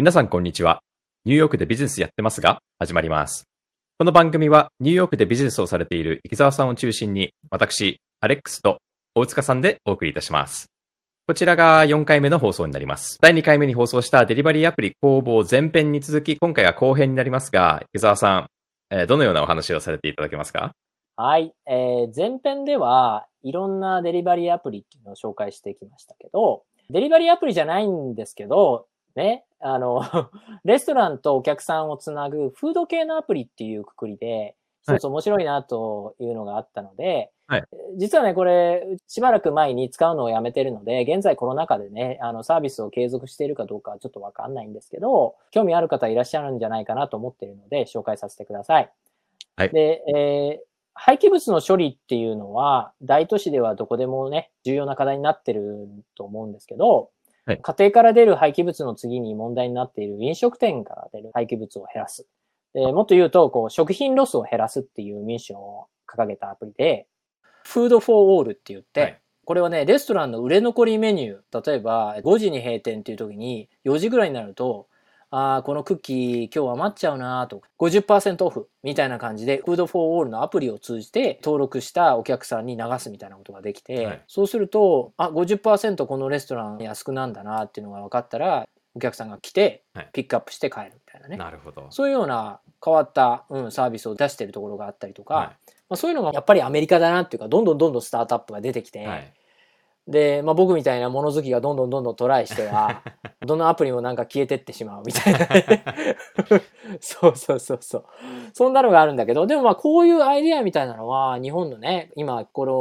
皆さんこんにちは。ニューヨークでビジネスやってますが、始まります。この番組はニューヨークでビジネスをされている池澤さんを中心に、私、アレックスと大塚さんでお送りいたします。こちらが4回目の放送になります。第2回目に放送したデリバリーアプリ工房前編に続き、今回は後編になりますが、池澤さん、えどのようなお話をされていただけますか？はい。えー前編ではいろんなデリバリーアプリっていうのを紹介してきましたけど、デリバリーアプリじゃないんですけど、ね、あの、レストランとお客さんをつなぐフード系のアプリっていうくくりで、はい。一つ面白いなというのがあったので、はい。実はね、これ、しばらく前に使うのをやめてるので、現在コロナ禍でね、あの、サービスを継続しているかどうかはちょっとわかんないんですけど、興味ある方いらっしゃるんじゃないかなと思っているので、紹介させてください。はい。で、えー廃棄物の処理っていうのは、大都市ではどこでもね、重要な課題になってると思うんですけど、はい。家庭から出る廃棄物の次に問題になっている飲食店から出る廃棄物を減らす。でもっと言うと、こう、食品ロスを減らすっていうミッションを掲げたアプリで、 Food for All って言って、はい。これはね、レストランの売れ残りメニュー、例えば5時に閉店っていう時に4時ぐらいになると、ああ、このクッキー今日余っちゃうなとか、50%オフみたいな感じで、 Food for All のアプリを通じて登録したお客さんに流すみたいなことができて、はいそうすると、あ、50%このレストラン安くなんだなっていうのが分かったら、お客さんが来てはい、ピックアップして帰るみたいなね。なるほど。そういうような変わった、うん、サービスを出してるところがあったりとか、はまあ、そういうのがやっぱりアメリカだなっていうか、どんどんどんどんスタートアップが出てきて、い。はい。で、まあ、僕みたいな物好きがどんどんどんどんトライしては、どのアプリもなんか消えてってしまうみたいなね。そうそうそうそう。そんなのがあるんだけど、でもまあこういうアイデアみたいなのは日本のね、今この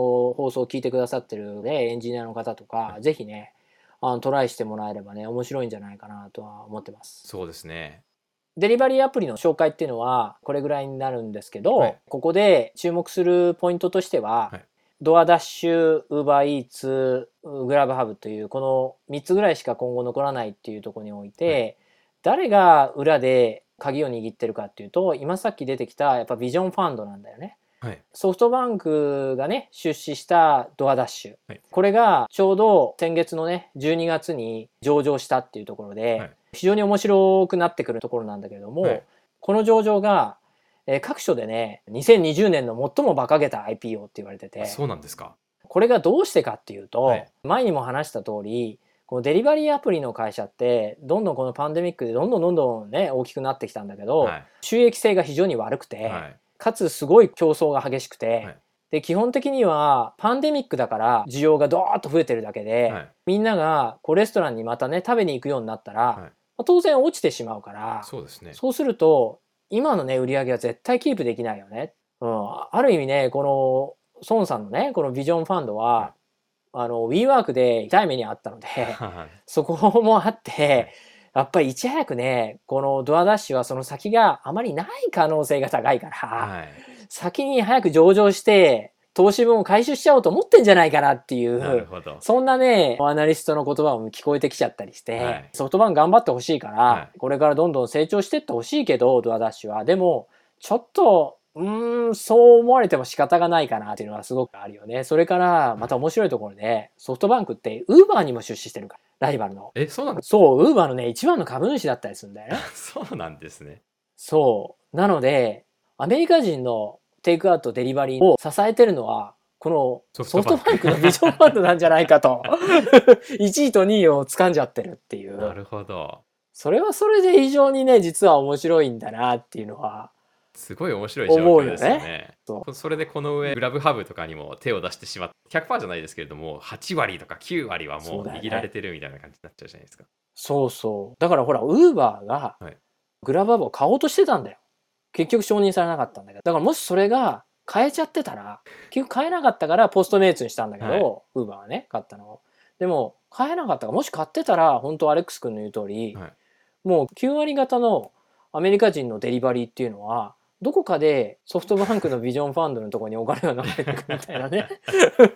放送を聞いてくださってるね、エンジニアの方とか、ぜひね、あのトライしてもらえればね、面白いんじゃないかなとは思ってます。そうですね。デリバリーアプリの紹介っていうのはこれぐらいになるんですけど、はいここで注目するポイントとしては、はいドアダッシュ、ウーバーイーツ、グラブハブというこの3つぐらいしか今後残らないっていうところにおいて、誰が裏で鍵を握ってるかっていうと今さっき出てきたやっぱビジョンファンドなんだよね。はい。ソフトバンクがね出資したドアダッシュ、はい。これがちょうど先月のね12月に上場したっていうところで、はい。非常に面白くなってくるところなんだけれども、はい。この上場が、えー各所でね2020年の最も馬鹿げた IPO って言われててそうなんですか。これがどうしてかっていうと、はい前にも話した通りこのデリバリーアプリの会社ってどんどんこのパンデミックでどんどんどんどんね大きくなってきたんだけど、はい。収益性が非常に悪くて、はい。かつすごい競争が激しくて、はいで基本的にはパンデミックだから需要がドーッと増えてるだけで、はい。みんながこうレストランにまたね食べに行くようになったら、当然落ちてしまうからそうですね。そうすると今のね売り上げは絶対キープできないよね。うん、ある意味ねこの孫さんのねこのビジョンファンドは、はいあの WeWork で痛い目にあったのではいそこもあってやっぱりいち早くねこのドアダッシュはその先があまりない可能性が高いから、はい。先に早く上場して投資分を回収しちゃおうと思ってんじゃないかなっていう。そんなねアナリストの言葉も聞こえてきちゃったりして、はい。ソフトバンク頑張ってほしいから、はこれからどんどん成長してってほしいけどドアダッシュは。でもちょっとうーんそう思われても仕方がないかなっていうのはすごくあるよね。それからまた面白いところでソフトバンクってウーバーにも出資してるからライバルの。え、そうなんですそうウーバーのね一番の株主だったりするんだよね。そうなんですね。そう。なので、アメリカ人のテイクアウト、デリバリーを支えてるのは、このソソフトバンクのビジョンファンドなんじゃないかと。1位と2位を掴んじゃってるっていなう。るほど。それはそれで非常にね、実は面白いんだなっていうのは。すごい面白い状思うよね況ですよね。そそれでこの上、グラブハブとかにも手を出してしまって、100%じゃないですけれども、8割とか9割はもそう握られてるみたいな感じになっちゃうじゃないですか。そうそう。だからほら、ウーバーがはいグラバブを買おうとしてたんだよ。結局承認されなかったんだけど。だからもしそれが変えちゃってたら、結局変えなかったからポストメイツにしたんだけど、ウーバーはね、買ったのを。でも、変えなかったから、もし買ってたら、本当アレックス君の言う通り、はいもう9割方のアメリカ人のデリバリーっていうのは、どこかでソフトバンクのビジョンファンドのところにお金が流れてくみたいなね。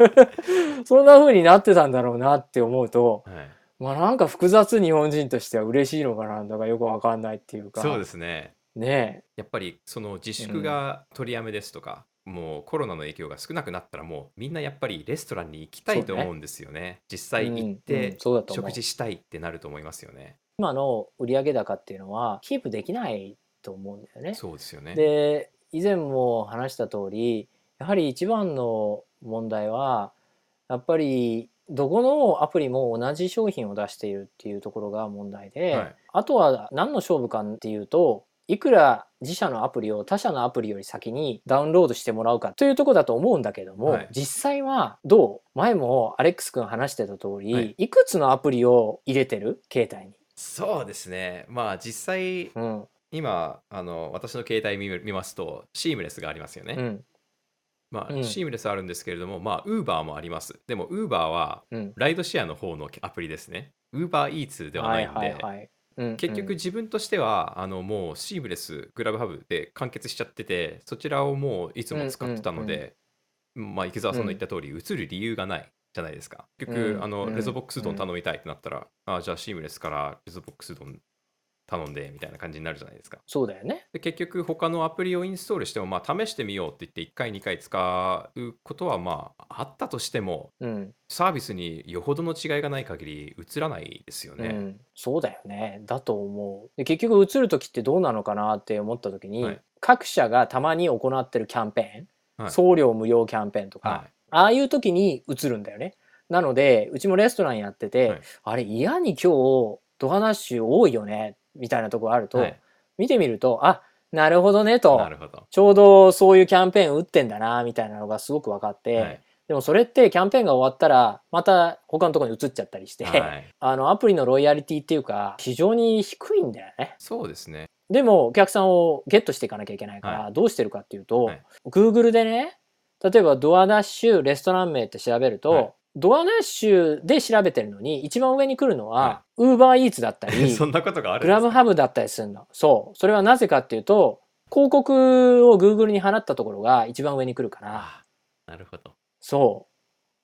そんな風になってたんだろうなって思うと、はい。まあなんか複雑日本人としては嬉しいのかなんだかよくわかんないっていうか。そうですね。ねやっぱりその自粛が取りやめですとか、もうコロナの影響が少なくなったらもうみんなやっぱりレストランに行きたいと思うんですよね。実際行っうんうんてそうだと思う食事したいってなると思いますよね。今の売上高っていうのはキープできないと思うんだよね。そうですよね。で以前も話した通りやはり一番の問題はやっぱりどこのアプリも同じ商品を出しているっていうところが問題で、はいあとは何の勝負かっていうといくら自社のアプリを他社のアプリより先にダウンロードしてもらうかというところだと思うんだけども、はい実際はどう？前もアレックス君話してた通り、はいい、くつのアプリを入れてる？携帯に。そうですね。まあ実際うん今あの私の携帯見見ますとシームレスがありますよね。うんまあ、うんシームレスあるんですけれども、まあ、ウーバーもあります。でも、ウーバーはうんライドシェアの方のアプリですね。ウーバーイーツではないんで、はいはいはいうん結局自分としては、あのもうシームレスグラブハブで完結しちゃってて、そちらをもういつも使ってたので、まあ、池澤さんの言った通り、移る理由がないじゃないですか。結局、あのうんうんレゾボックス丼頼みたいってなったら、あじゃあシームレスからレゾボックス丼頼んでみたいな感じになるじゃないですか。そうだよね。で結局他のアプリをインストールしてもまあ試してみようって言って1回2回使うことはまああったとしてもうん。サービスによほどの違いがない限り映らないですよね。うん、そうだよね。だと思う。で結局映る時ってどうなのかなって思った時に、はい。各社がたまに行ってるキャンペーン、はい。送料無料キャンペーンとか、はああいう時に映るんだよね。なのでうちもレストランやってて、はい。あれ嫌に今日ドアナッシュ多いよねみたいなところあると、はい見てみるとあなるほどねと。ちょうどそういうキャンペーン打ってんだなみたいなのがすごく分かって、はいでもそれってキャンペーンが終わったらまた他のところに移っちゃったりして、はい あのアプリのロイヤリティっていうか非常に低いんだよね。そうですね。でもお客さんをゲットしていかなきゃいけないから、はどうしてるかっていうと、はい Google でね例えばドアダッシュレストラン名って調べると、はいドアダッシュで調べてるのに一番上に来るのはは、ウーバーイーツだったり そんなことがあるんグラムハブだったりするの。そう。それはなぜかっていうと広告を Google に払ったところが一番上に来るから。あなるほど。そ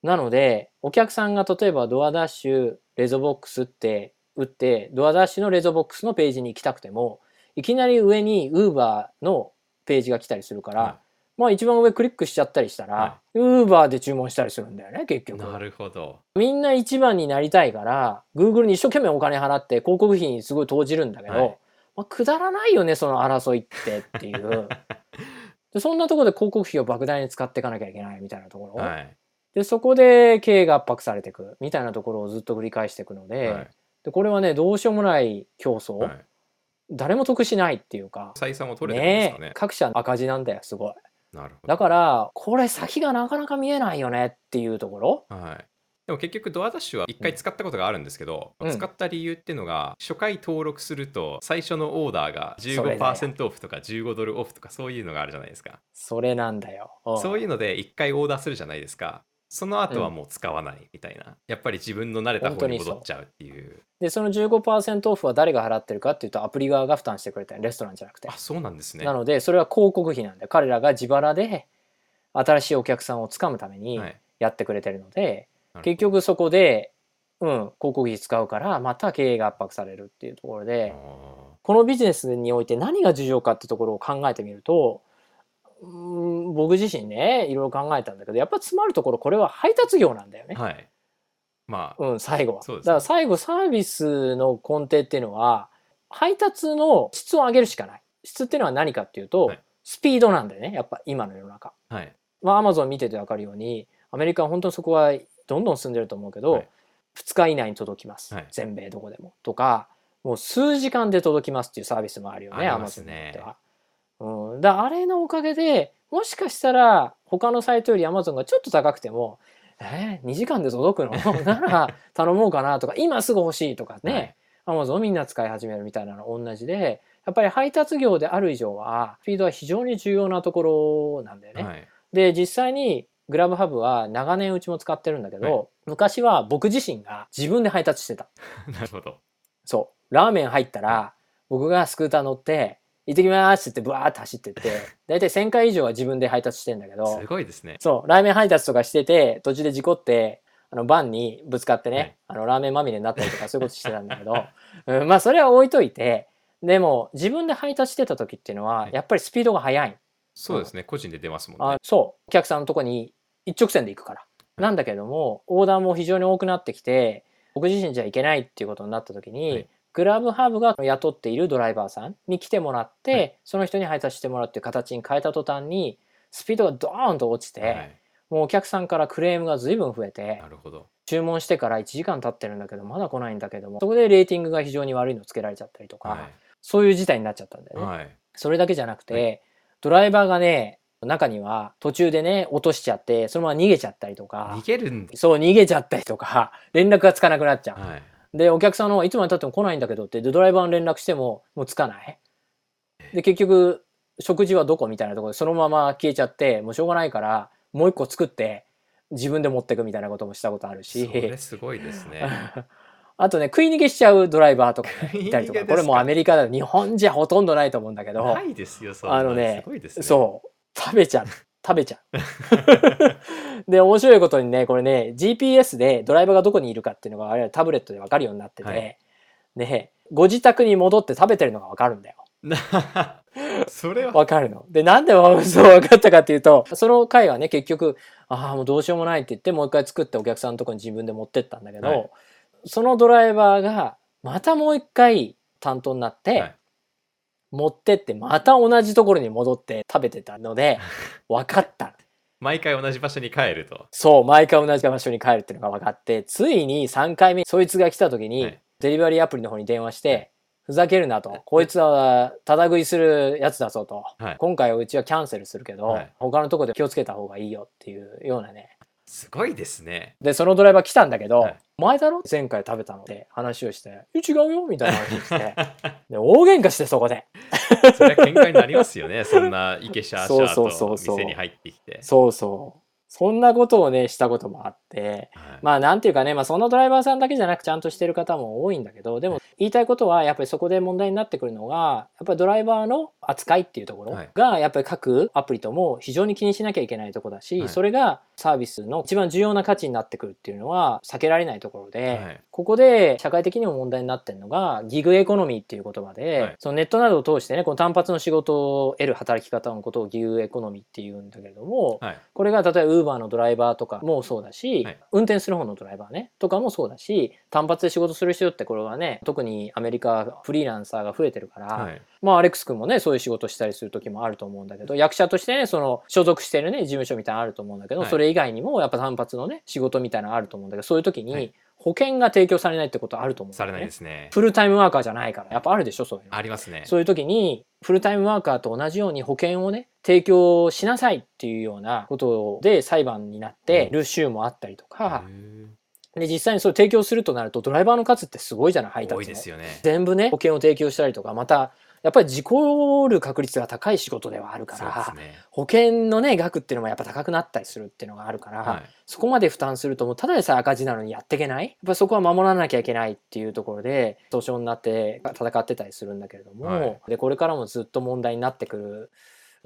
う。なので、お客さんが例えばドアダッシュ、レゾボックスって打って、ドアダッシュのレゾボックスのページに行きたくても、いきなり上に Uber のページが来たりするから、はまあ一番上クリックしちゃったりしたら、は Uber で注文したりするんだよね、結局。なるほど。みんな一番になりたいから、Google に一生懸命お金払って広告費にすごい投じるんだけど、はいまあ、くだらないよね、その争いってっていう。でそんなところで広告費を莫大に使っていかなきゃいけないみたいなところ。はい。でそこで経営が圧迫されていくみたいなところをずっと繰り返していくので,、はいでこれはねどうしようもない競争、はい誰も得しないっていうか採算を取れてるんですねかね。各社赤字なんだよすごいなるほど。だからこれ先がなかなか見えないよねっていうところはい。でも結局ドアダッシュは一回使ったことがあるんですけど、うん使った理由っていうのが初回登録すると最初のオーダーがそれだよ15%オフとか15ドルオフとかそういうのがあるじゃないですか。それなんだよ、うんそういうので一回オーダーするじゃないですか。その後はもう使わないみたいな。やっぱり自分の慣れた方に戻っちゃうっていう。でその15%オフは誰が払ってるかっていうとアプリ側が負担してくれたレストランじゃなくてあ、そうなんですね。なのでそれは広告費なんで彼らが自腹で新しいお客さんをつかむためにはい。やってくれてるので、なるほど結局そこで、うん、広告費使うからまた経営が圧迫されるっていうところで、あこのビジネスにおいて何が重要かってところを考えてみると、うん、僕自身ねいろいろ考えたんだけどやっぱ詰まるところこれは配達業なんだよね。ーはい。まあ、うん、最後は。そうですねだから最後サービスの根底っていうのは配達の質を上げるしかない。質っていうのは何かっていうと、はいスピードなんだよねやっぱ今の世の中。はい。まあアマゾン見てて分かるようにアメリカは本当にそこはどんどん進んでると思うけど、はい2日以内に届きます、はい全米どこでもとかもう数時間で届きますっていうサービスもあるよねアマゾンっては。うん、だあれのおかげでもしかしたら他のサイトよりアマゾンがちょっと高くてもえー、2時間で届くの？なら頼もうかなとか今すぐ欲しいとかね、アマゾンをみんな使い始めるみたいなの同じでやっぱり配達業である以上はスピードは非常に重要なところなんだよね。はい。で実際にグラブハブは長年うちも使ってるんだけど、はい昔は僕自身が自分で配達してた なるほど。そうラーメン入ったら僕がスクーター乗って「行ってきます」って言ってブワーって走ってって 大体1,000回以上は自分で配達してんだけどすごいですね。そうラーメン配達とかしてて途中で事故ってあのバンにぶつかってね、はいあのラーメンまみれになったりとかそういうことしてたんだけど、うん、まあそれは置いといてでも自分で配達してた時っていうのははいやっぱりスピードが速いそうですね。個人で出ますもんねあ。そうお客さんのとこに一直線で行くから。なんだけどもオーダーも非常に多くなってきて僕自身じゃいけないっていうことになった時に、はいグラブハーブが雇っているドライバーさんに来てもらって、はいその人に配達してもらうっていう形に変えた途端にスピードがドーンと落ちて、はい。もうお客さんからクレームが随分増えてなるほど。注文してから1時間経ってるんだけどまだ来ないんだけどもそこでレーティングが非常に悪いのつけられちゃったりとか、はそういう事態になっちゃったんだい。よね。はい。それだけじゃなくて、はドライバーがね中には途中でね落としちゃってそのまま逃げちゃったりとか逃げる。そう逃げちゃったりとか連絡がつかなくなっちゃう。はい。でお客さんのいつまでたっても来ないんだけどってでドライバーに連絡してももうつかない。で結局食事はどこみたいなところでそのまま消えちゃってもうしょうがないからもう一個作って自分で持ってくみたいなこともしたことあるしすごいですね。あとね食い逃げしちゃうドライバーとかねいたりとかこれもうアメリカだと日本じゃほとんどないと思うんだけどないですよ、そあのねすごいですね。そう食べちゃう食べちゃう で面白いことにねこれね GPS でドライバーがどこにいるかっていうのがあれはタブレットで分かるようになってて、はい。ねご自宅に戻って食べてるのが分かるんだよ。う。それは。分かるの。でなんでそう分かったかっていうとその回はね結局ああもうどうしようもないって言ってもう一回作ってお客さんのとこに自分で持ってったんだけど、はい。そのドライバーがまたもう一回担当になって、はい。持ってってまた同じところに戻って食べてたので 分かった毎回同じ場所に帰ると。そう毎回同じ場所に帰るっていうのが分かってついに3回目そいつが来た時に、はい。デリバリーアプリの方に電話して、ふざけるなと。こいつはただ食いするやつだぞと、はい。今回はうちはキャンセルするけど、はい。他のとこで気をつけた方がいいよっていうようなね。すごいですね。でそのドライバー来たんだけど、はい。前だろ?前回食べたの。で話をして「え違うよ」みたいな話をして。で大喧嘩してそこで それは喧嘩になりますよね。そんなイケシャーシそうャーとそうそうそう店に入ってきて。そうそうそんなことをねしたこともあってはいまあなんていうかね、まあ、そのドライバーさんだけじゃなくちゃんとしてる方も多いんだけどでも言いたいことはやっぱりそこで問題になってくるのがやっぱりドライバーの扱いっていうところはい。がやっぱり各アプリとも非常に気にしなきゃいけないところだし、はい。それがサービスの一番重要な価値になってくるっていうのは避けられないところで、はい。ここで社会的にも問題になってるのがギグエコノミーっていう言葉で、はい。そのネットなどを通してねこの単発の仕事を得る働き方のことをギグエコノミーっていうんだけれども、はい。これが例えばウーバーのドライバーとかもそうだし、はい。運転する方のドライバーねとかもそうだし単発で仕事する人ってこれはね特にアメリカフリーランサーが増えてるから、はい。まあアレックス君もねそういう仕事したりする時もあると思うんだけど役者としてねその所属してるね事務所みたいなのあると思うんだけど、はい。それ以外にもやっぱ単発のね仕事みたいなのあると思うんだけどそういう時に、はい。保険が提供されないってことあると思うね。されないですね。フルタイムワーカーじゃないからやっぱあるでしょそういうの。ありますね。そういう時にフルタイムワーカーと同じように保険をね提供しなさいっていうようなことで裁判になってる州もあったりとか、へで実際にそれを提供するとなるとドライバーの数ってすごいじゃない配達多いですよね。全部ね保険を提供したりとかまたやっぱり事故る確率が高い仕事ではあるから、ね。保険のね額っていうのもやっぱ高くなったりするっていうのがあるから、はい。そこまで負担するともうただでさえ赤字なのにやっていけないやっぱそこは守らなきゃいけないっていうところで訴訟になって戦ってたりするんだけれども、はいでこれからもずっと問題になってくる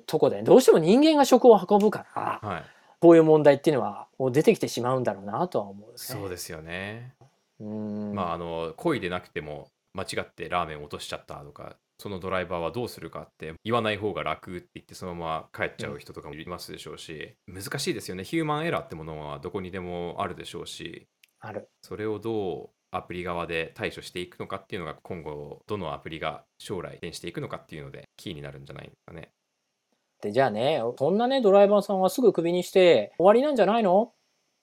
とこでどうしても人間が食を運ぶからはい。こういう問題っていうのはもう出てきてしまうんだろうなとは思う、ね、そうですよね。うんまあ、あの、故意でなくても、間違ってラーメン落としちゃったとか、そのドライバーはどうするかって言わない方が楽って言ってそのまま帰っちゃう人とかもいますでしょうし、難しいですよね。ヒューマンエラーってものはどこにでもあるでしょうし、あるそれをどうアプリ側で対処していくのかっていうのが今後どのアプリが将来転していくのかっていうのでキーになるんじゃないですかね。でじゃあねそんなねドライバーさんはすぐクビにして終わりなんじゃないの？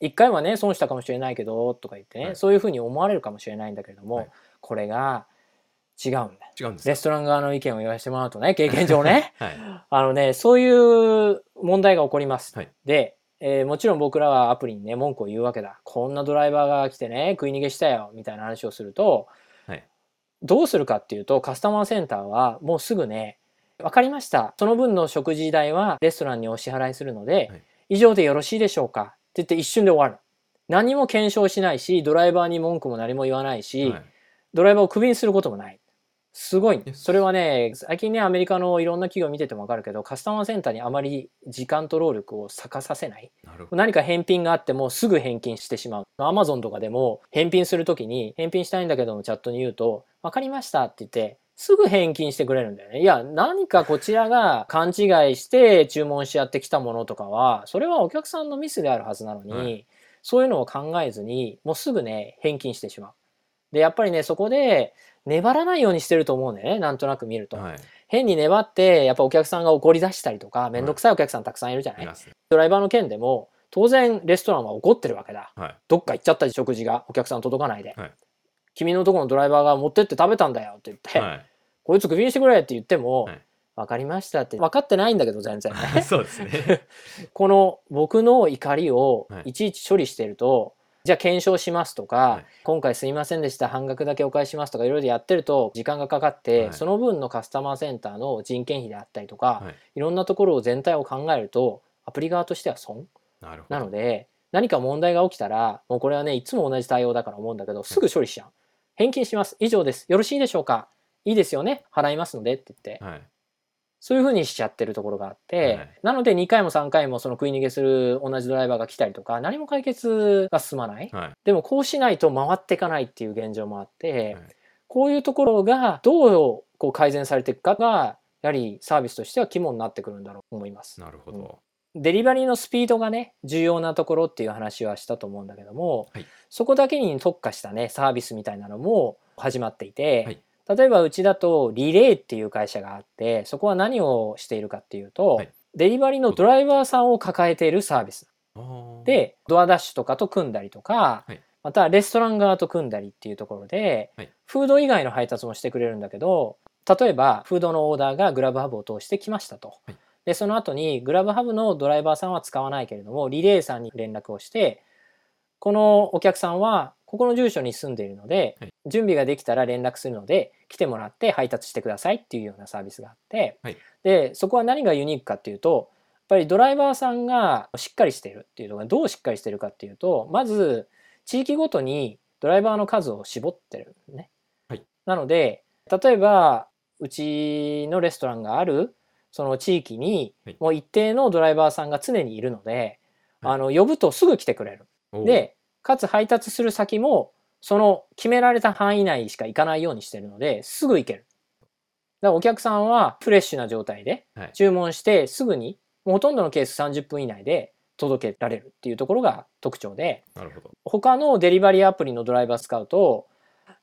一回はね損したかもしれないけどとか言ってね、はいそういうふうに思われるかもしれないんだけれども、はいこれが違うんだ。違うんですか？レストラン側の意見を言わせてもらうとね経験上ね。はい。あのねそういう問題が起こります。はい。で、えーもちろん僕らはアプリにね文句を言うわけだ。こんなドライバーが来てね食い逃げしたよみたいな話をすると、はい。どうするかっていうとカスタマーセンターはもうすぐね分かりました。その分の食事代はレストランにお支払いするので、はい。以上でよろしいでしょうか？って言って一瞬で終わる。何も検証しないしドライバーに文句も何も言わないし、はい。ドライバーをクビにすることもない。すごいえ。それはね、最近ね、アメリカのいろんな企業見ててもわかるけど、カスタマーセンターにあまり時間と労力を割かさせない。な。何か返品があってもすぐ返金してしまう。アマゾンとかでも返品するときに、返品したいんだけどもチャットに言うと、わかりましたって言って、すぐ返金してくれるんだよね。いや、何かこちらが勘違いして注文しやってきたものとかは、それはお客さんのミスであるはずなのに、はいそういうのを考えずに、もうすぐね、返金してしまう。で、やっぱりね、そこで粘らないようにしてると思うね。なんとなく見ると。はい。変に粘って、やっぱお客さんが怒り出したりとか、めんどくさいお客さんたくさんいるじゃない、いますね。ドライバーの件でも、当然レストランは怒ってるわけだ。はい。どっか行っちゃった食事がお客さん届かないで。はい君のところのドライバーが持ってって食べたんだよって言って、はい。こいつクビにしてくれって言っても、はい分かりましたって分かってないんだけど全然ね そうですね。この僕の怒りをはいいちいち処理してると、じゃあ検証しますとか、はい。今回すいませんでした半額だけお返ししますとかいろいろやってると時間がかかって、はい。その分のカスタマーセンターの人件費であったりとか、はい。いろんなところを全体を考えるとアプリ側としては損なので何か問題が起きたらもうこれはねいつも同じ対応だから思うんだけどすぐ処理しちゃう。返金します。以上です。よろしいでしょうか。いいですよね。払いますのでって言って。はい。そういうふうにしちゃってるところがあって、はいなので2回も3回もその食い逃げする同じドライバーが来たりとか何も解決が進まないはい。でもこうしないと回っていかないっていう現状もあって、はいこういうところがどうこう改善されていくかがやはりサービスとしては肝になってくるんだろうと思います。なるほど。デリバリーのスピードがね重要なところっていう話はしたと思うんだけども、はいそこだけに特化したねサービスみたいなのも始まっていて、はい例えばうちだとリレーっていう会社があってそこは何をしているかっていうと、はい。デリバリーのドライバーさんを抱えているサービス。でドアダッシュとかと組んだりとか、はい。またレストラン側と組んだりっていうところで、はい。フード以外の配達もしてくれるんだけど例えばフードのオーダーがグラブハブを通してきましたと。はい。でその後にグラブハブのドライバーさんは使わないけれどもリレーさんに連絡をしてこのお客さんはここの住所に住んでいるので、はい。準備ができたら連絡するので来てもらって配達してくださいっていうようなサービスがあって、はい。でそこは何がユニークかっていうとやっぱりドライバーさんがしっかりしているっていうのがどうしっかりしてるかっていうとまず地域ごとにドライバーの数を絞ってるね。はい。なので例えばうちのレストランがあるその地域にはい。もう一定のドライバーさんが常にいるので、はい。あの呼ぶとすぐ来てくれる。でかつ配達する先もその決められた範囲内しか行かないようにしてるのですぐ行ける。だからお客さんはフレッシュな状態ではい注文してすぐにもうほとんどのケース30分以内で届けられるっていうところが特徴でなるほど。他のデリバリーアプリのドライバー使うと,、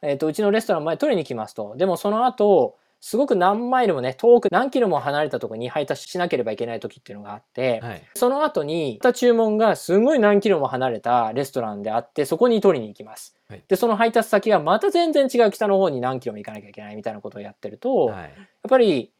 えー、とうちのレストラン前取りに来ますとでもその後すごく何マイルもね遠く何キロも離れたところに配達しなければいけない時っていうのがあって、はい。その後に、また注文がすごい何キロも離れたレストランであって、そこに取りに行きます。はいで、その配達先がまた全然違う北の方に何キロも行かなきゃいけないみたいなことをやってると、やっはい。ぱり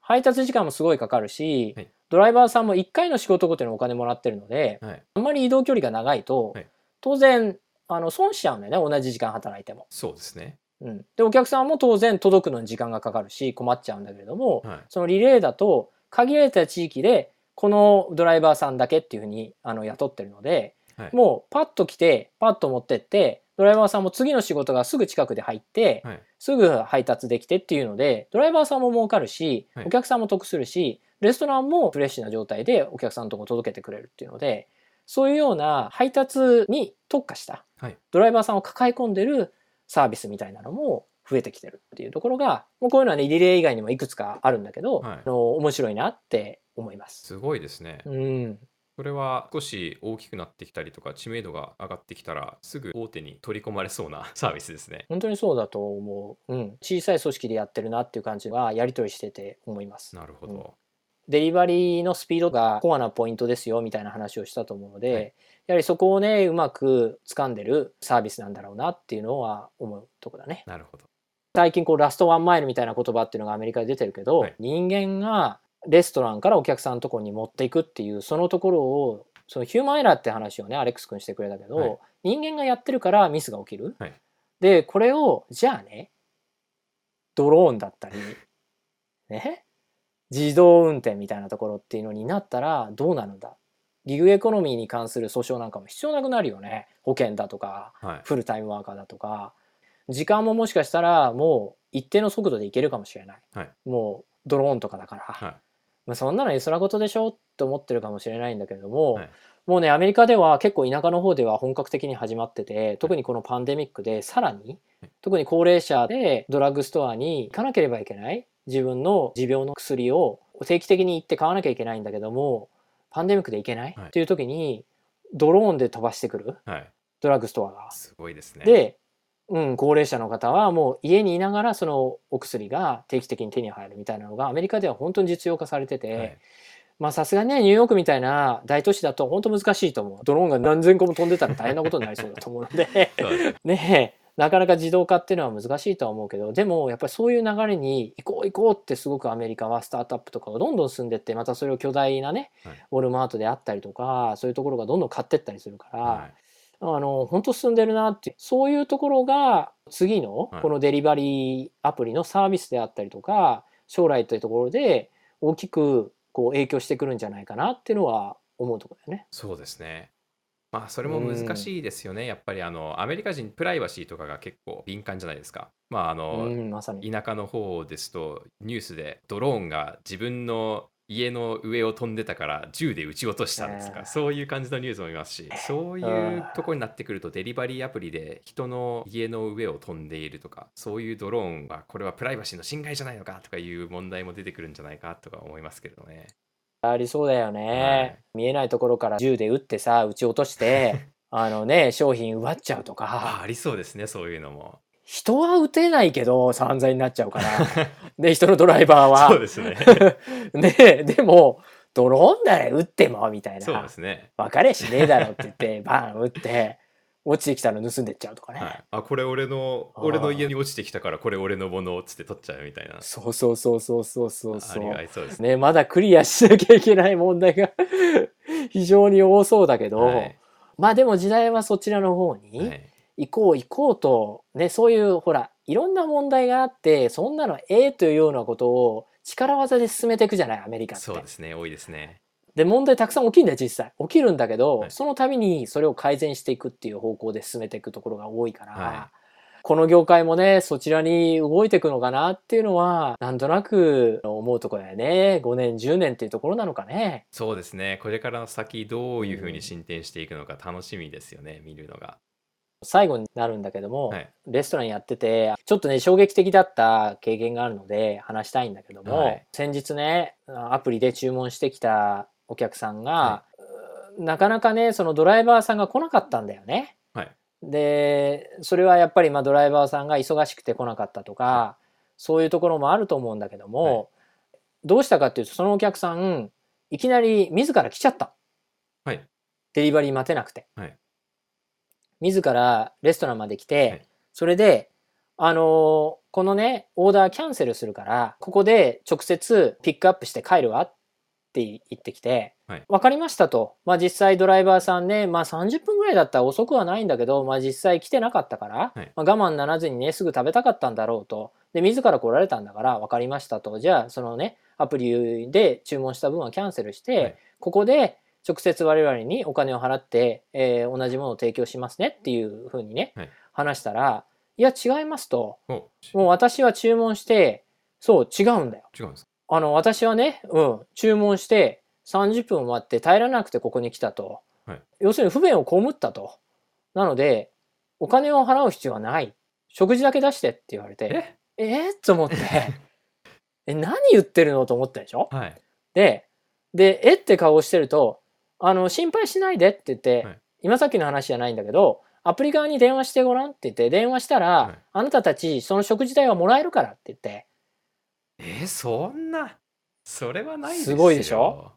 配達時間もすごいかかるし、はいドライバーさんも1回の仕事ごとにお金もらってるので、はい。あんまり移動距離が長いと、はい当然、あの、損しちゃうんだよね、同じ時間働いても。そうですね。うん。で、お客さんも当然届くのに時間がかかるし、困っちゃうんだけれども、はい。そのリレーだと限られた地域でこのドライバーさんだけっていうふうにあの雇ってるので、はいもうパッと来てパッと持ってってドライバーさんも次の仕事がすぐ近くで入って、はい。すぐ配達できてっていうのでドライバーさんも儲かるし、はいお客さんも得するしレストランもフレッシュな状態でお客さんのとこ届けてくれるっていうのでそういうような配達に特化したはい。ドライバーさんを抱え込んでるサービスみたいなのも増えてきてるっていうところがもうこういうのはねリレー以外にもいくつかあるんだけど、はいあの面白いなって思います。すごいですね。うん、これは少し大きくなってきたりとか知名度が上がってきたらすぐ大手に取り込まれそうなサービスですね。本当にそうだと思う、うん、小さい組織でやってるなっていう感じはやり取りしてて思います。なるほど。デリバリーのスピードがコアなポイントですよみたいな話をしたと思うので、はいやはりそこをねうまく掴んでるサービスなんだろうなっていうのは思うとこだね。なるほど。最近こうラストワンマイルみたいな言葉っていうのがアメリカで出てるけど、はい人間がレストランからお客さんのところに持っていくっていうそのところをそのヒューマンエラーって話をねアレックス君してくれたけど、はい人間がやってるからミスが起きる。はいでこれをじゃあねドローンだったり ね自動運転みたいなところっていうのになったらどうなるんだギグエコノミーに関する訴訟なんかも必要なくなるよね。保険だとかはい。フルタイムワーカーだとか。時間ももしかしたらもう一定の速度でいけるかもしれない、はい。もうドローンとかだから、はい。まあ、そんなの絵空事でしょ？って思ってるかもしれないんだけれども、はい。もうね、アメリカでは結構田舎の方では本格的に始まってて、特にこのパンデミックでさらに、特に高齢者でドラッグストアに行かなければいけない自分の持病の薬を定期的に行って買わなきゃいけないんだけども、パンデミックで行けない、はい。っていう時に、ドローンで飛ばしてくる？はい。ドラッグストアが。すごいですね。で、うん、高齢者の方はもう家にいながらそのお薬が定期的に手に入るみたいなのがアメリカでは本当に実用化されてて、はい。まあさすがにねニューヨークみたいな大都市だと本当難しいと思う。ドローンが何千個も飛んでたら大変なことになりそうだと思うので。そうです。ねえなかなか自動化っていうのは難しいとは思うけどでもやっぱりそういう流れに行こう行こうってすごくアメリカはスタートアップとかがどんどん進んでってまたそれを巨大なね、はいウォルマートであったりとかそういうところがどんどん買ってったりするから、はいあの本当進んでるなってそういうところが次のはいこのデリバリーアプリのサービスであったりとか将来というところで大きくこう影響してくるんじゃないかなっていうのは思うところだよね。そうですね。まあそれも難しいですよね。やっぱりあのアメリカ人プライバシーとかが結構敏感じゃないですか。まああの、うん、まさに。田舎の方ですとニュースでドローンが自分の家の上を飛んでたから銃で撃ち落としたんですか、えーそういう感じのニュースも見ますしそういうところになってくるとデリバリーアプリで人の家の上を飛んでいるとかそういうドローンはこれはプライバシーの侵害じゃないのかとかいう問題も出てくるんじゃないかとか思いますけれどね。ありそうだよね、はい。見えないところから銃で撃ってさ撃ち落として あのね商品奪っちゃうとあか。ありそうですねそういうのも。人は撃てないけど散々になっちゃうから。で人のドライバーは。そうですね。ねえでもドローンなら撃ってもみたいそうなですね。分かれしねえだろって言ってバン撃って落ちてきたの盗んでっちゃうとかね、はい、あこれ俺の俺の家に落ちてきたからこれ俺のものっつって取っちゃうみたいな。そうそうそうそうそうそうそうありそうですね。ねまだクリアしなきゃいけない問題が 非常に多そうだけど、はいまあでも時代はそちらの方にはい行こう行こうとねそういうほらいろんな問題があってそんなのええというようなことを力技で進めていくじゃないアメリカって。そうですね多いですね。で問題たくさん起きるんだよ実際。起きるんだけど、はい。その度にそれを改善していくっていう方向で進めていくところが多いから、はこの業界もねそちらに動いていくのかなっていうのはなんとなく思うところだよね。5年10年っていうところなのかね。そうですね。これからの先どういうふうに進展していくのか楽しみですよね、見るのが。最後になるんだけども、はい。レストランやっててちょっとね衝撃的だった経験があるので話したいんだけども、はい。先日ねアプリで注文してきたお客さんが、なかなかねそのドライバーさんが来なかったんだよね。はい。でそれはやっぱりまあドライバーさんが忙しくて来なかったとか、そういうところもあると思うんだけども、どうしたかっていうとそのお客さんいきなり自ら来ちゃった。はい。デリバリー待てなくて、はい。自らレストランまで来て、はい。それであのーこのねオーダーキャンセルするからここで直接ピックアップして帰るわって言ってきて、はい。分かりましたと、まあ、実際ドライバーさんね、まあ、30分ぐらいだったら遅くはないんだけど、まあ、実際来てなかったから、はい。まあ、我慢ならずにねすぐ食べたかったんだろうと。で自ら来られたんだから分かりましたと。じゃあそのねアプリで注文した分はキャンセルして、はい。ここで直接我々にお金を払って、えー同じものを提供しますねっていうふうにね、はい。話したらいや違いますと。おもう私は注文してそう違うんだよ。違うんですか？あの私はね、うん、注文して30分待って耐えられなくてここに来たと、はい。要するに不便を被ったと。なのでお金を払う必要はない。食事だけ出してって言われてえ？えー、と思って。え何言ってるのと思ったでしょ？はい。ででえって顔をしてるとあの心配しないでって言って、はい。今さっきの話じゃないんだけどアプリ側に電話してごらんって言って電話したら、はい。あなたたちその食事代はもらえるからって言ってえーそんな。それはないですよ。すごいでしょ？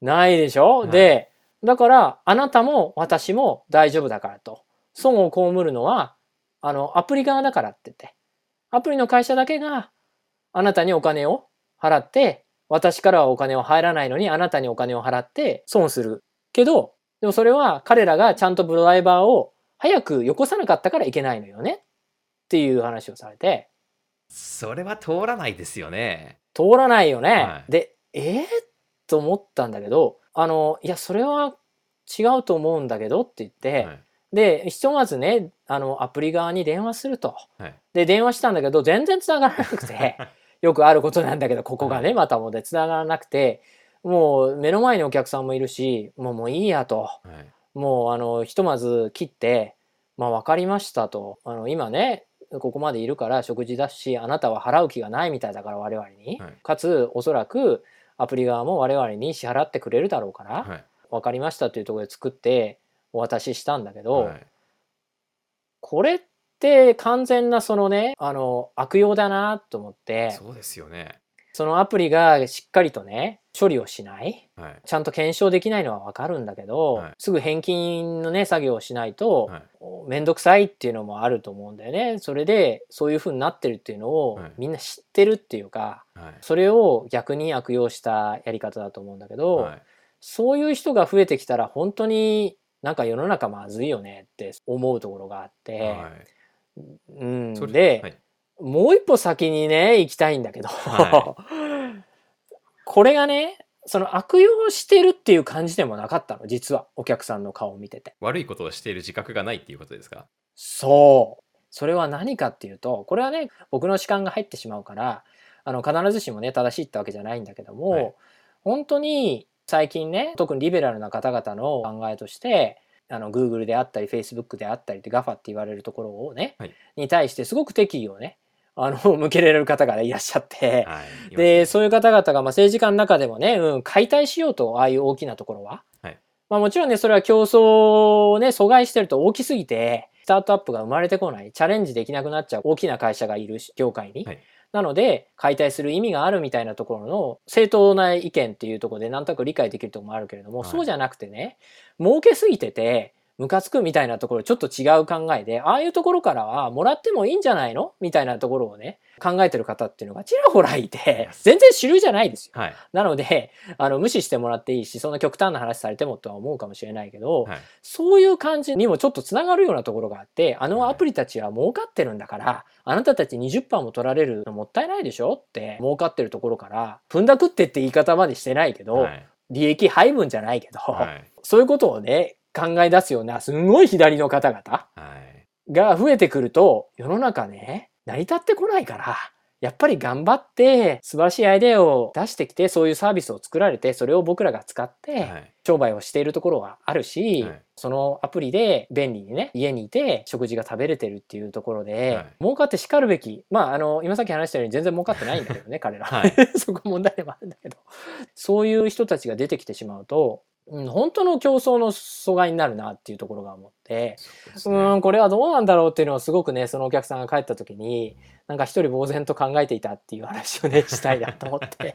ないでしょ、はい。でだからあなたも私も大丈夫だからと。損を被るのはあのアプリ側だからって言って。アプリの会社だけがあなたにお金を払って私からはお金を入らないのにあなたにお金を払って損するけどでもそれは彼らがちゃんとドライバーを早くよこさなかったからいけないのよね。っていう話をされてそれは通らないですよね通らないよね。はいでえー、と思ったんだけどあのいやそれは違うと思うんだけどって言って、はいでひとまずねあのアプリ側に電話すると。はいで電話したんだけど全然繋がらなくて よくあることなんだけどここがねまたもで繋がらなくてもう目の前にお客さんもいるし、もうもういいやと。はい。もうあの、ひとまず切って、まあ分かりましたと。あの、今ね、ここまでいるから食事だし、あなたは払う気がないみたいだから我々に。はいかつ、おそらくアプリ側も我々に支払ってくれるだろうから、はい。分かりましたというところで作ってお渡ししたんだけど、はい。これって完全なそのね、あの、悪用だなと思って、そうですよね。そのアプリがしっかりとね、処理をしない。はい。ちゃんと検証できないのはわかるんだけど、はいすぐ返金のね、作業をしないと、はい。めんどくさいっていうのもあると思うんだよね。それで、そういう風になってるっていうのをはいみんな知ってるっていうか、はい。それを逆に悪用したやり方だと思うんだけど、はい。そういう人が増えてきたら本当になんか世の中まずいよねって思うところがあって、はい。うん、それで、はいもう一歩先にね、行きたいんだけど、は これがね、その悪用してるっていう感じでもなかったの、実は、お客さんの顔を見てて。悪いことをしている自覚がないっていうことですか？そう。それは何かっていうと、これはね、僕の主観が入ってしまうから、あの、必ずしもね、正しいってわけじゃないんだけども、はい。本当に最近ね、特にリベラルな方々の考えとして、あの、Google であったり、Facebook であったりって GAFA って言われるところをね、はい。に対してすごく敵意をね、あの、向けられる方がいらっしゃって、はい。で、う。そういう方々が、まあ、政治家の中でもね、うん、解体しようと、ああいう大きなところは。はいまあもちろんね、それは競争をね、阻害してると大きすぎて、スタートアップが生まれてこない、チャレンジできなくなっちゃう大きな会社がいるし業界に。はいなので、解体する意味があるみたいなところの正当な意見っていうところでなんとなく理解できるところもあるけれども、はいそうじゃなくてね、儲けすぎてて、ムカつくみたいなところちょっと違う考えで、ああいうところからはもらってもいいんじゃないの？みたいなところをね、考えてる方っていうのがちらほらいて、全然主流じゃないですよ。はい。なので、あの、無視してもらっていいし、そんな極端な話されてもとは思うかもしれないけど、はい。そういう感じにもちょっとつながるようなところがあって、あのアプリたちは儲かってるんだから、あなたたち20%も取られるのもったいないでしょって、儲かってるところから、踏んだくってって言い方までしてないけど、はい。利益配分じゃないけど、はい。そういうことをね、考え出すような、すんごい左の方々。はい。が増えてくると、世の中ね、成り立ってこないから、やっぱり頑張って素晴らしいアイデアを出してきて、そういうサービスを作られて、それを僕らが使って、はい。商売をしているところはあるし、はい。そのアプリで便利にね、家にいて食事が食べれてるっていうところで、はい。儲かってしかるべき、まあ、あの、今さっき話したように全然儲かってないんだけどね、彼ら。はい。そこ問題でもあるんだけど、そういう人たちが出てきてしまうと、うん、本当の競争の阻害になるなっていうところが思って、そうですうね。ん、これはどうなんだろうっていうのをすごくね、そのお客さんが帰った時に、なんか一人呆然と考えていたっていう話をね、したいなと思って。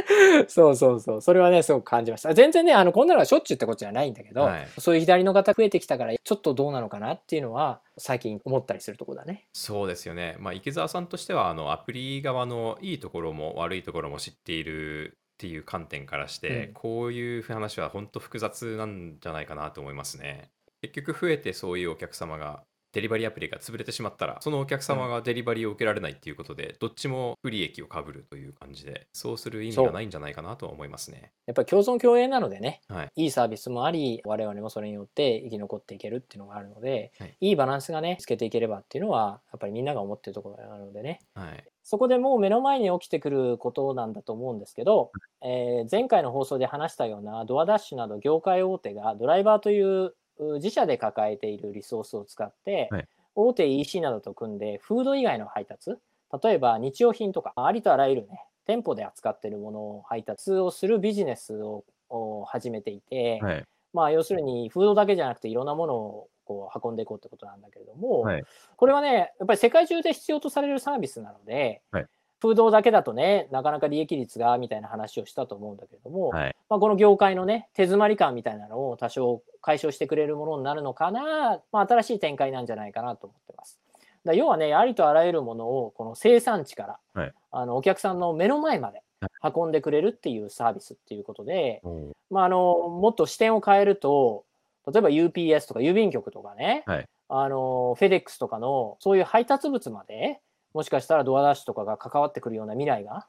そうそうそう。それはね、すごく感じました。全然ね、あの、こんなのはしょっちゅうってことじゃないんだけど、はいそういう左の方増えてきたから、ちょっとどうなのかなっていうのは、最近思ったりするところだね。そうですよね。まあ、池澤さんとしては、あの、アプリ側のいいところも悪いところも知っているっていう観点からして、うんこういう話は本当複雑なんじゃないかなと思いますね。結局増えてそういうお客様がデリバリーアプリが潰れてしまったらそのお客様がデリバリーを受けられないっていうことで、どっちも不利益をかぶるという感じでそうする意味がないんじゃないかなとは思いますね。やっぱり共存共栄なのでね、はい、いいサービスもあり、我々もそれによって生き残っていけるっていうのがあるので、はい。いいバランスがね、つけていければっていうのは、やっぱりみんなが思ってるところなのでね、はい、そこでもう目の前に起きてくることなんだと思うんですけど、えー前回の放送で話したようなドアダッシュなど業界大手がドライバーというう自社で抱えているリソースを使って、はい。大手 EC などと組んでフード以外の配達例えば日用品とかありとあらゆるね店舗で扱っているものを配達をするビジネスをを始めていて、はい、まあ要するにフードだけじゃなくていろんなものをこう運んでいこうってことなんだけれども、はい。これはねやっぱり世界中で必要とされるサービスなので、はいフードだけだとねなかなか利益率がみたいな話をしたと思うんだけれども、はい、まあ、この業界のね手詰まり感みたいなのを多少解消してくれるものになるのかな、まあ、新しい展開なんじゃないかなと思ってます。だ要はねありとあらゆるものをこの生産地から、はい。あのお客さんの目の前まで運んでくれるっていうサービスっていうことで、まあ、あのもっと視点を変えると例えば UPS とか郵便局とかね、はい。あのフェデックスとかのそういう配達物までもしかしたらドアダッシュとかが関わってくるような未来が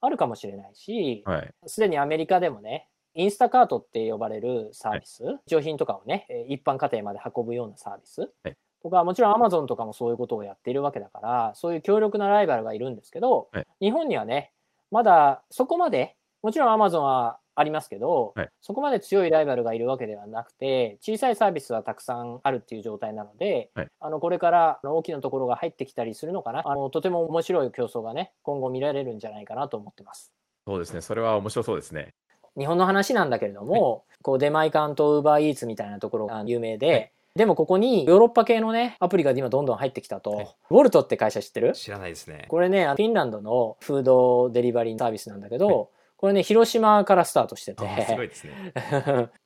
あるかもしれないしはい、すでにアメリカでもねインスタカートって呼ばれるサービス、商品とかをねえー一般家庭まで運ぶようなサービス、はい。とかもちろんアマゾンとかもそういうことをやっているわけだからそういう強力なライバルがいるんですけど、はい。日本にはねまだそこまでもちろんアマゾンはありますけど、はいそこまで強いライバルがいるわけではなくて小さいサービスはたくさんあるっていう状態なので、はいあのこれから大きなところが入ってきたりするのかなあのとても面白い競争がね今後見られるんじゃないかなと思ってます。そうですね。それは面白そうですね。日本の話なんだけれども、こう出前館とウーバーイーツみたいなところが有名で、はいでもここにヨーロッパ系のねアプリが今どんどん入ってきたと、はいウォルトって会社知ってる？知らないですね。これねフィンランドのフードデリバリーサービスなんだけど、はいこれね広島からスタートしてあーすごていですね。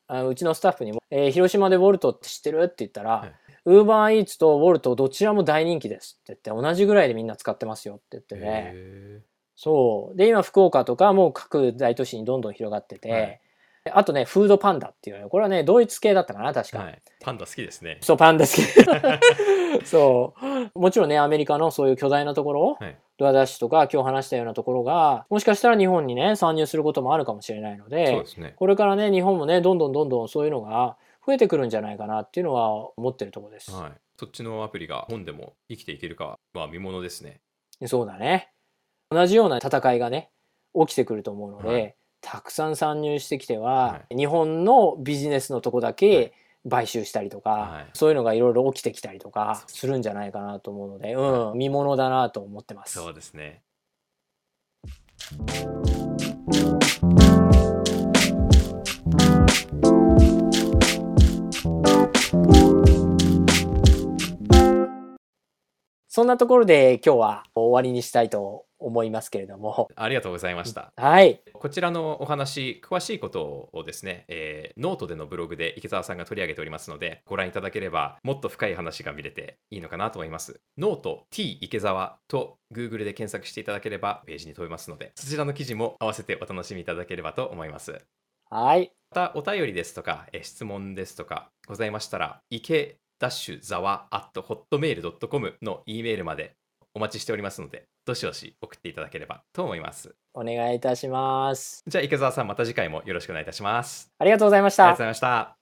うちのスタッフにも、えー広島でウォルトって知ってる?」って言ったらはい「ウーバーイーツとウォルトどちらも大人気です」って言って同じぐらいでみんな使ってますよって言ってねへそう。で今福岡とかもう各大都市にどんどん広がってて、はい。あとねフードパンダっていうのこれはねドイツ系だったかな確か、ーはい。パンダ好きですね。そうパンダ好き。そう。もちろんねアメリカのそういう巨大なところ、はいドアダッシュとか今日話したようなところがもしかしたら日本にね参入することもあるかもしれないのでですね。これからね日本もねどんどんどんどんそういうのが増えてくるんじゃないかなっていうのは思ってるところです、はい。そっちのアプリが本でも生きていけるかは見ものですね。そうだね同じような戦いがね起きてくると思うので、はいたくさん参入してきては、は日本のビジネスのとこだはけい買収したりとか、はいそういうのがいろいろ起きてきたりとかするんじゃないかなと思うので、うん、見ものだなと思ってます。そうですね。そんなところで今日は終わりにしたいと思いますけれども、ありがとうございました。はい、こちらのお話、詳しいことをですね、えーノートでのブログで池澤さんが取り上げておりますので、ご覧いただければ、もっと深い話が見れていいのかなと思います。ノート T 池澤と Google で検索していただければページに飛べますので、そちらの記事も合わせてお楽しみいただければと思います。はい、また、お便りですとか、えー質問ですとかございましたら、池ダッシュざわ at hotmail.com の E メールまでお待ちしておりますので、どしどし送っていただければと思います。お願いいたします。じゃあ、池澤さん、また次回もよろしくお願いいたします。ありがとうございましたありがとうご。ざいました。